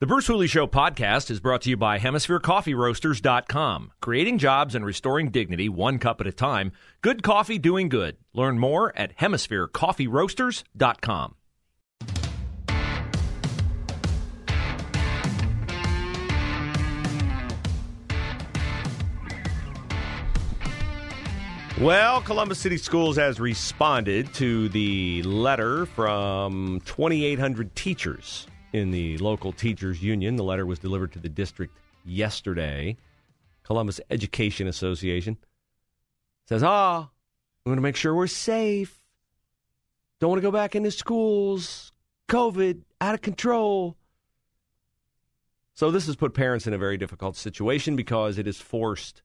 The Bruce Hooley Show podcast is brought to you by HemisphereCoffeeRoasters.com. Creating jobs and restoring dignity one cup at a time. Good coffee doing good. Learn more at HemisphereCoffeeRoasters.com. Well, Columbus City Schools has responded to the letter from 2,800 teachers in the local teachers union. The letter was delivered to the district yesterday. Columbus Education Association says, "Ah, we want to make sure we're safe. Don't want to go back into schools. COVID out of control." So this has put parents in a very difficult situation because it has forced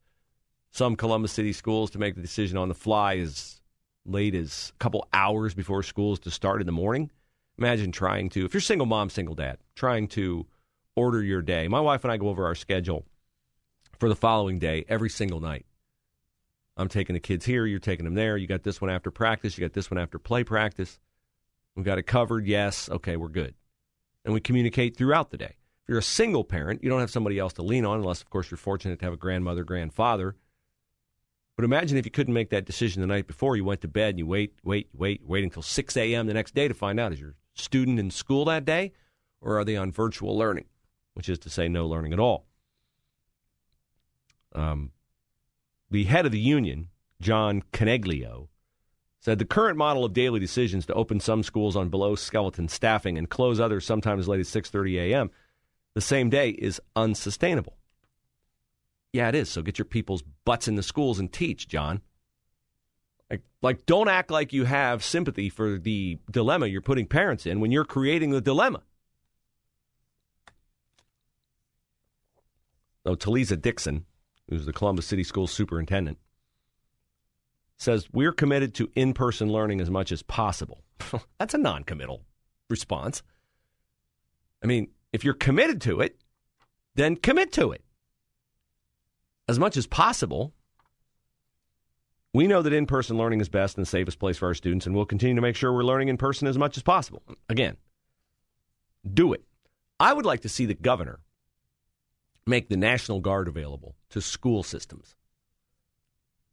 some Columbus City schools to make the decision on the fly as late as a couple hours before schools to start in the morning. Imagine trying to, if you're single mom, single dad, trying to order your day. My wife and I go over our schedule for the following day every single night. I'm taking the kids here, you're taking them there. You got this one after practice, you got this one after play practice. We've got it covered. Yes. Okay, we're good. And we communicate throughout the day. If you're a single parent, you don't have somebody else to lean on, unless, of course, you're fortunate to have a grandmother, grandfather but imagine if you couldn't make that decision the night before. You went to bed and you wait, wait, wait, wait until 6 a.m. the next day to find out is your student in school that day or are they on virtual learning, which is to say, no learning at all. Um, the head of the union, John Coneglio, said the current model of daily decisions to open some schools on below skeleton staffing and close others sometimes as late as 6:30 a.m. the same day is unsustainable. Yeah, it is. So get your people's butts in the schools and teach, John. Like, like, don't act like you have sympathy for the dilemma you're putting parents in when you're creating the dilemma. So, Talisa Dixon, who's the Columbus City School superintendent, says we're committed to in person learning as much as possible. That's a non committal response. I mean, if you're committed to it, then commit to it as much as possible. We know that in person learning is best and the safest place for our students, and we'll continue to make sure we're learning in person as much as possible. Again, do it. I would like to see the governor make the National Guard available to school systems.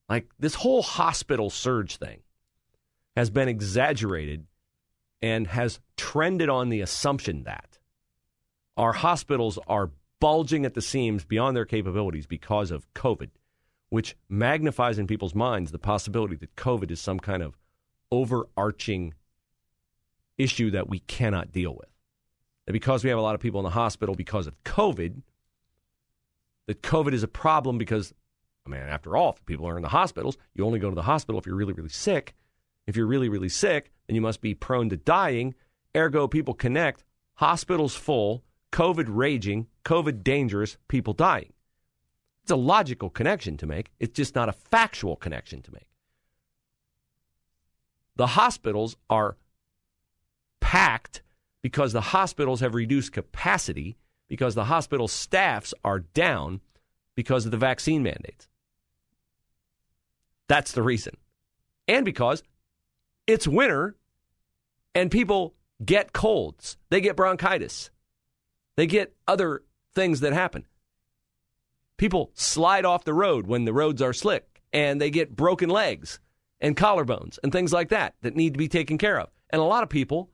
Like this whole hospital surge thing has been exaggerated and has trended on the assumption that our hospitals are bulging at the seams beyond their capabilities because of COVID, which magnifies in people's minds the possibility that COVID is some kind of overarching issue that we cannot deal with. That because we have a lot of people in the hospital because of COVID, that COVID is a problem because, I mean, after all, if people are in the hospitals, you only go to the hospital if you're really, really sick. If you're really, really sick, then you must be prone to dying. Ergo, people connect, hospitals full, COVID raging, COVID dangerous, people dying. It's a logical connection to make. It's just not a factual connection to make. The hospitals are packed because the hospitals have reduced capacity, because the hospital staffs are down because of the vaccine mandates. That's the reason. And because it's winter and people get colds, they get bronchitis, they get other things that happen. People slide off the road when the roads are slick and they get broken legs and collarbones and things like that that need to be taken care of. And a lot of people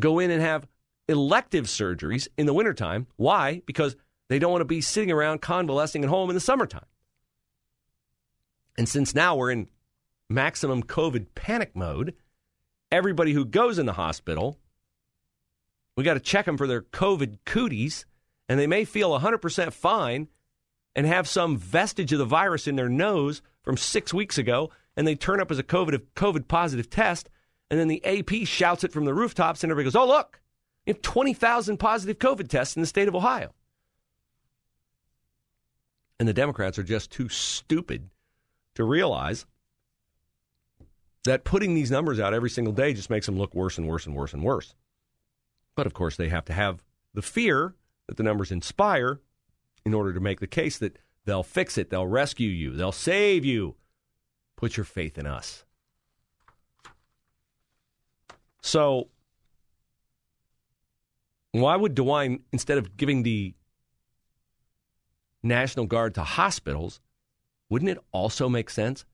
go in and have elective surgeries in the wintertime. Why? Because they don't want to be sitting around convalescing at home in the summertime. And since now we're in maximum COVID panic mode, everybody who goes in the hospital, we got to check them for their COVID cooties and they may feel 100% fine and have some vestige of the virus in their nose from six weeks ago, and they turn up as a COVID, COVID positive test, and then the AP shouts it from the rooftops, and everybody goes, Oh, look, You have 20,000 positive COVID tests in the state of Ohio. And the Democrats are just too stupid to realize that putting these numbers out every single day just makes them look worse and worse and worse and worse. But of course, they have to have the fear that the numbers inspire in order to make the case that they'll fix it, they'll rescue you, they'll save you. Put your faith in us. So, why would DeWine, instead of giving the National Guard to hospitals, wouldn't it also make sense?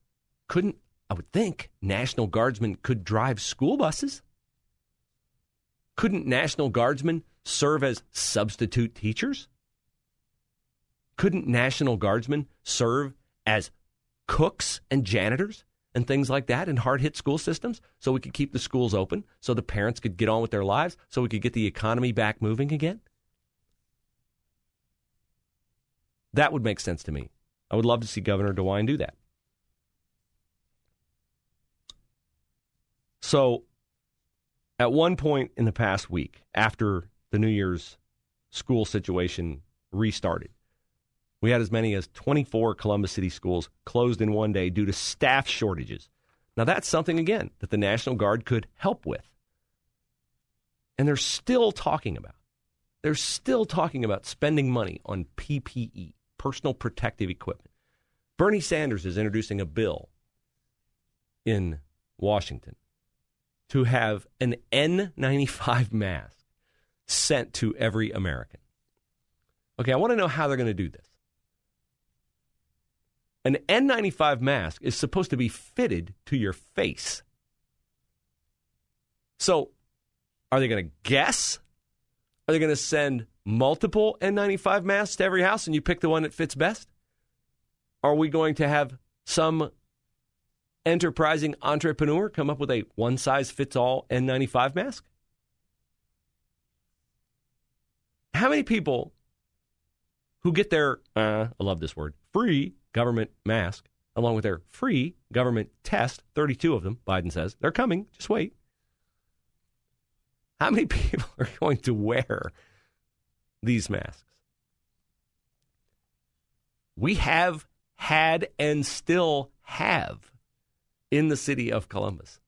Couldn't, I would think, National Guardsmen could drive school buses? Couldn't National Guardsmen serve as substitute teachers? Couldn't National Guardsmen serve as cooks and janitors and things like that in hard hit school systems so we could keep the schools open, so the parents could get on with their lives, so we could get the economy back moving again? That would make sense to me. I would love to see Governor DeWine do that. So, at one point in the past week, after the New Year's school situation restarted, we had as many as 24 Columbus City schools closed in one day due to staff shortages. Now, that's something, again, that the National Guard could help with. And they're still talking about. They're still talking about spending money on PPE, personal protective equipment. Bernie Sanders is introducing a bill in Washington to have an N95 mask sent to every American. Okay, I want to know how they're going to do this. An N95 mask is supposed to be fitted to your face. So, are they going to guess? Are they going to send multiple N95 masks to every house and you pick the one that fits best? Are we going to have some enterprising entrepreneur come up with a one size fits all N95 mask? How many people who get their, uh, I love this word, free government mask, along with their free government test, 32 of them, Biden says. They're coming. Just wait. How many people are going to wear these masks? We have had and still have in the city of Columbus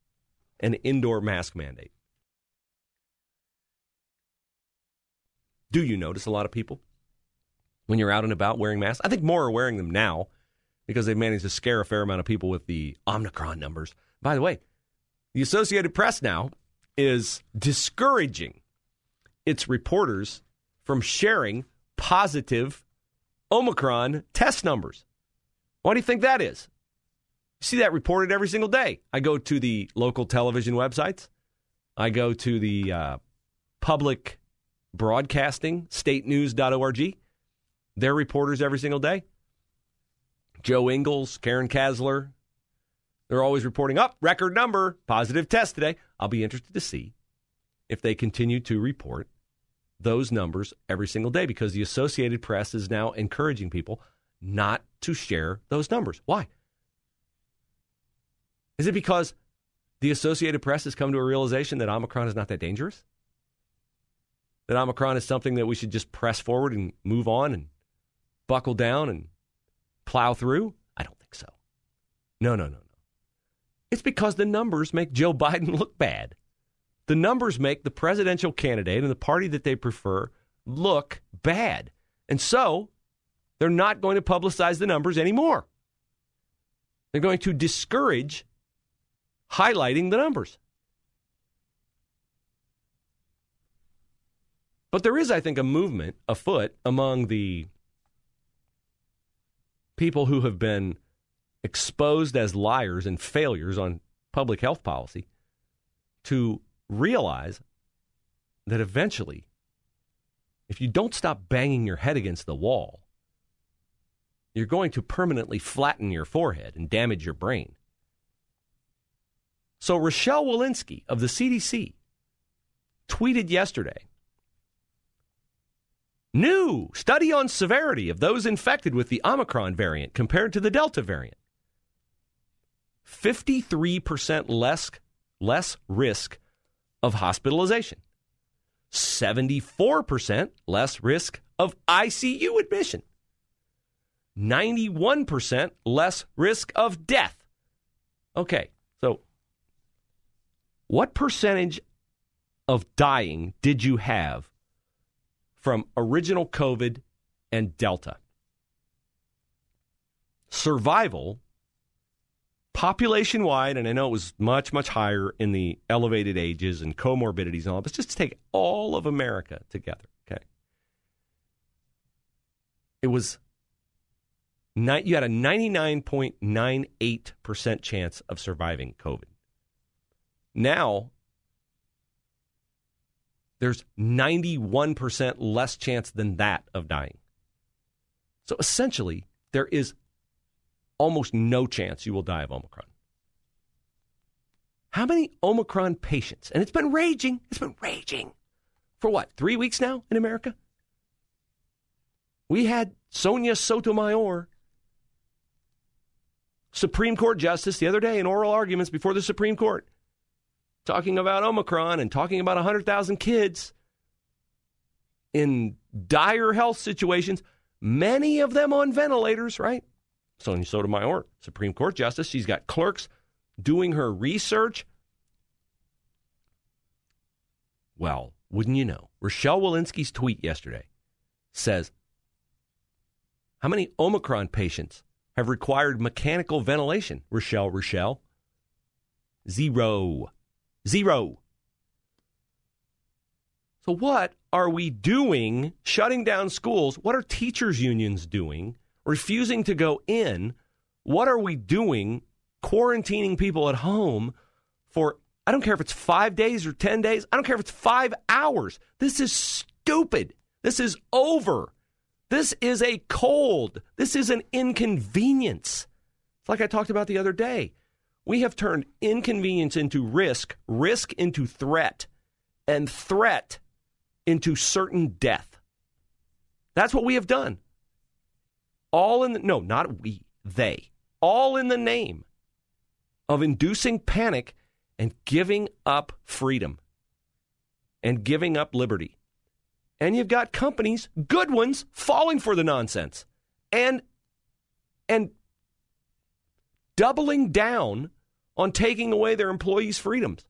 an indoor mask mandate. Do you notice a lot of people when you're out and about wearing masks. I think more are wearing them now because they've managed to scare a fair amount of people with the Omicron numbers. By the way, the Associated Press now is discouraging its reporters from sharing positive Omicron test numbers. Why do you think that is? You see that reported every single day. I go to the local television websites. I go to the uh, public broadcasting, statenews.org. They're reporters every single day. Jo Ingles, Karen Kasler, they're always reporting up record number, positive test today. I'll be interested to see if they continue to report those numbers every single day because the Associated Press is now encouraging people not to share those numbers. Why? Is it because the Associated Press has come to a realization that Omicron is not that dangerous? That Omicron is something that we should just press forward and move on and buckle down and plow through? I don't think so. No, no, no, no. It's because the numbers make Joe Biden look bad. The numbers make the presidential candidate and the party that they prefer look bad. And so they're not going to publicize the numbers anymore. They're going to discourage highlighting the numbers. But there is, I think, a movement afoot among the people who have been exposed as liars and failures on public health policy to realize that eventually, if you don't stop banging your head against the wall, you're going to permanently flatten your forehead and damage your brain. So, Rochelle Walensky of the CDC tweeted yesterday New study on severity of those infected with the Omicron variant compared to the Delta variant. 53% less, less risk of hospitalization. 74% less risk of ICU admission, 91% less risk of death. Okay, so what percentage of dying did you have from original COVID and Delta? Survival, population wide, and I know it was much, much higher in the elevated ages and comorbidities and all, but just to take all of America together, okay? It was you had a 99.98% chance of surviving COVID. Now, there's 91% less chance than that of dying. So essentially, there is almost no chance you will die of Omicron. How many Omicron patients, and it's been raging, it's been raging for what, three weeks now in America? We had Sonia Sotomayor, Supreme Court Justice, the other day in oral arguments before the Supreme Court talking about Omicron and talking about 100,000 kids in dire health situations, many of them on ventilators, right? Sonia Sotomayor, Supreme Court Justice, she's got clerks doing her research. Well, wouldn't you know? Rochelle Walensky's tweet yesterday says, How many Omicron patients have required mechanical ventilation? Rochelle, Rochelle. Zero. Zero. So, what are we doing shutting down schools? What are teachers' unions doing? Refusing to go in? What are we doing quarantining people at home for, I don't care if it's five days or 10 days, I don't care if it's five hours. This is stupid. This is over. This is a cold. This is an inconvenience. It's like I talked about the other day. We have turned inconvenience into risk, risk into threat, and threat into certain death. That's what we have done. All in the, no, not we, they. All in the name of inducing panic and giving up freedom and giving up liberty. And you've got companies, good ones, falling for the nonsense and and doubling down on taking away their employees' freedoms.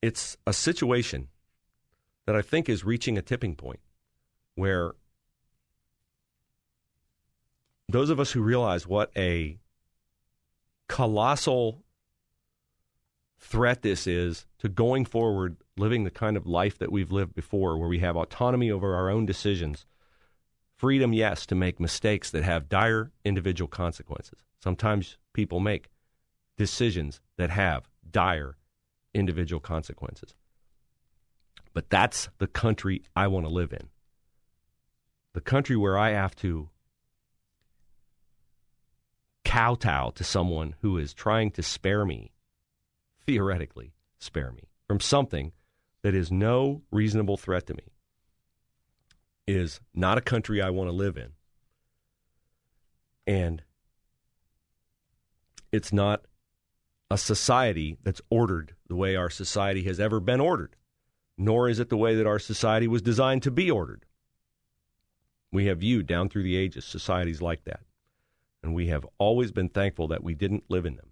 It's a situation that I think is reaching a tipping point where those of us who realize what a colossal threat this is to going forward living the kind of life that we've lived before where we have autonomy over our own decisions freedom yes to make mistakes that have dire individual consequences. Sometimes people make decisions that have dire individual consequences. But that's the country i want to live in. The country where i have to kowtow to someone who is trying to spare me, theoretically, spare me from something that is no reasonable threat to me, is not a country I want to live in. And it's not a society that's ordered the way our society has ever been ordered, nor is it the way that our society was designed to be ordered. We have viewed down through the ages societies like that and we have always been thankful that we didn't live in them.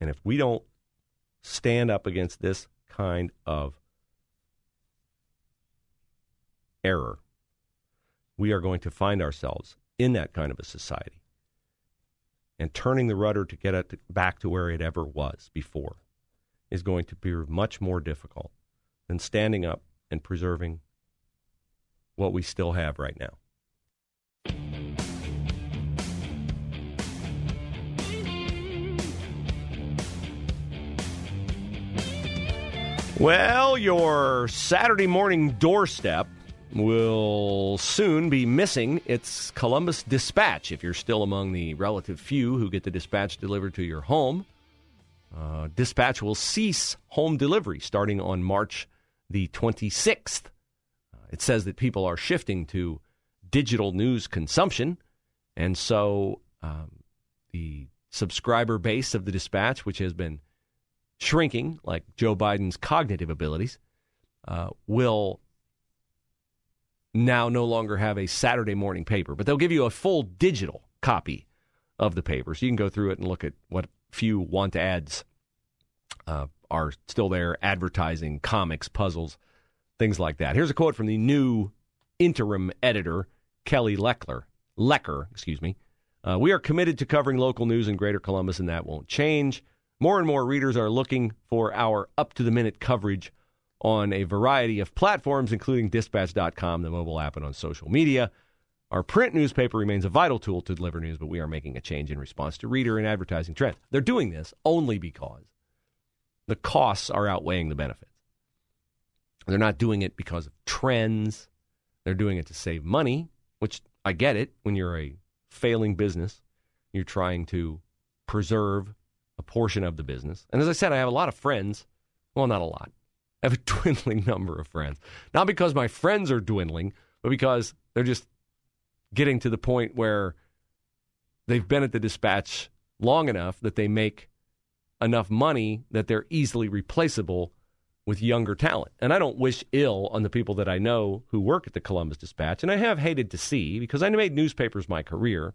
And if we don't stand up against this kind of error, we are going to find ourselves in that kind of a society. And turning the rudder to get it back to where it ever was before is going to be much more difficult than standing up and preserving what we still have right now. Well, your Saturday morning doorstep will soon be missing its Columbus dispatch if you're still among the relative few who get the dispatch delivered to your home. Uh, dispatch will cease home delivery starting on March the 26th. Uh, it says that people are shifting to digital news consumption, and so um, the subscriber base of the dispatch, which has been shrinking, like Joe Biden's cognitive abilities, uh, will now no longer have a Saturday morning paper, but they'll give you a full digital copy of the paper. So you can go through it and look at what few want ads uh, are still there, advertising, comics, puzzles, things like that. Here's a quote from the new interim editor, Kelly Leckler. Lecker, excuse me. Uh, we are committed to covering local news in Greater Columbus, and that won't change. More and more readers are looking for our up to the minute coverage on a variety of platforms, including dispatch.com, the mobile app, and on social media. Our print newspaper remains a vital tool to deliver news, but we are making a change in response to reader and advertising trends. They're doing this only because the costs are outweighing the benefits. They're not doing it because of trends. They're doing it to save money, which I get it when you're a failing business. You're trying to preserve a portion of the business. And as I said, I have a lot of friends. Well, not a lot. I have a dwindling number of friends. Not because my friends are dwindling, but because they're just getting to the point where they've been at the dispatch long enough that they make enough money that they're easily replaceable with younger talent. And I don't wish ill on the people that I know who work at the Columbus Dispatch, and I have hated to see, because I made newspapers my career,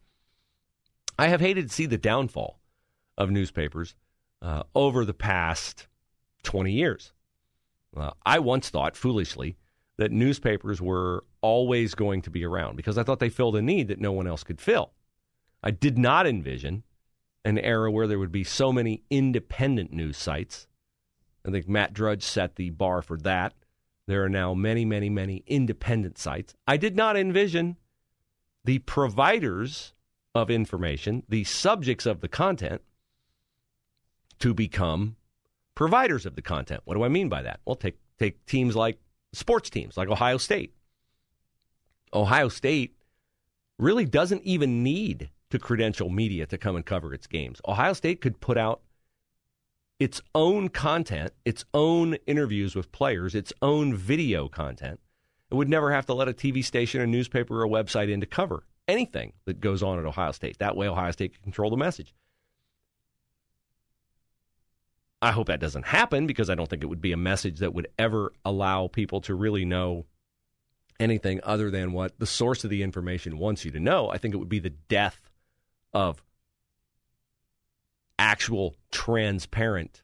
I have hated to see the downfall of newspapers uh, over the past 20 years. Uh, I once thought, foolishly, that newspapers were always going to be around because I thought they filled a need that no one else could fill. I did not envision an era where there would be so many independent news sites. I think Matt Drudge set the bar for that. There are now many, many, many independent sites. I did not envision the providers of information, the subjects of the content, to become providers of the content. What do I mean by that? Well, take take teams like sports teams like Ohio State. Ohio State really doesn't even need to credential media to come and cover its games. Ohio State could put out its own content, its own interviews with players, its own video content. It would never have to let a TV station, a newspaper, or a website in to cover anything that goes on at Ohio State. That way, Ohio State can control the message. I hope that doesn't happen because I don't think it would be a message that would ever allow people to really know anything other than what the source of the information wants you to know. I think it would be the death of actual transparent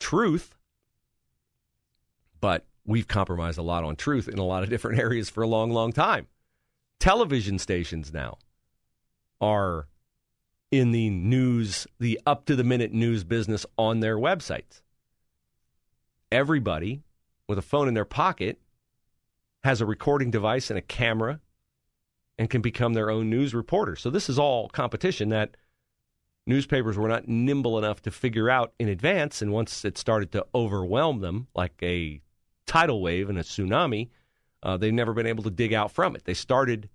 truth. But we've compromised a lot on truth in a lot of different areas for a long, long time. Television stations now are in the news, the up to the minute news business on their websites. Everybody with a phone in their pocket has a recording device and a camera and can become their own news reporter. So this is all competition that newspapers were not nimble enough to figure out in advance. And once it started to overwhelm them like a tidal wave and a tsunami, uh, they've never been able to dig out from it. They started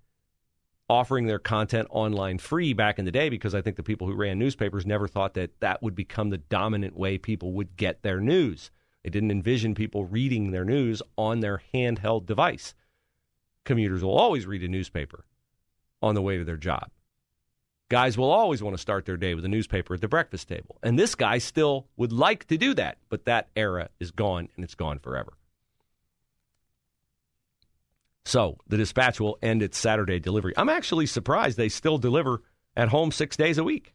offering their content online free back in the day because I think the people who ran newspapers never thought that that would become the dominant way people would get their news. They didn't envision people reading their news on their handheld device. Commuters will always read a newspaper on the way to their job. Guys will always want to start their day with a newspaper at the breakfast table. And this guy still would like to do that, but that era is gone and it's gone forever. So the dispatch will end its Saturday delivery. I'm actually surprised they still deliver at home six days a week.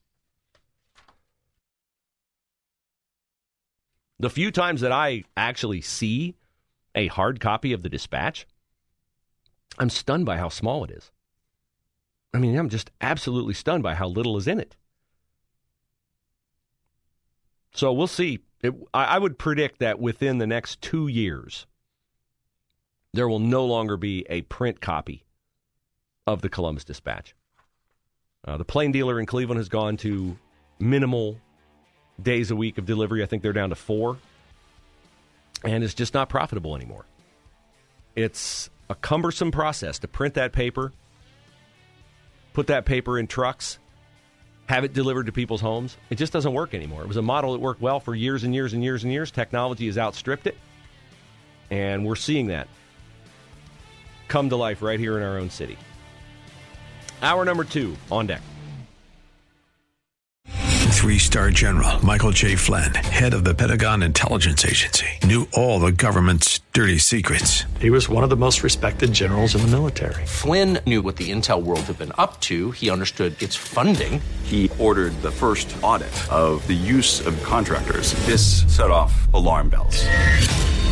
The few times that I actually see a hard copy of the dispatch, I'm stunned by how small it is. I mean, I'm just absolutely stunned by how little is in it. So we'll see. It, I, I would predict that within the next two years, there will no longer be a print copy of the Columbus Dispatch. Uh, the plain dealer in Cleveland has gone to minimal days a week of delivery. I think they're down to four. And it's just not profitable anymore. It's a cumbersome process to print that paper, put that paper in trucks, have it delivered to people's homes. It just doesn't work anymore. It was a model that worked well for years and years and years and years. Technology has outstripped it. And we're seeing that come to life right here in our own city. Hour number two on deck. three star general Michael J. Flynn, head of the Pentagon Intelligence Agency, knew all the government's dirty secrets. He was one of the most respected generals in the military. Flynn knew what the intel world had been up to, he understood its funding. He ordered the first audit of the use of contractors. This set off alarm bells.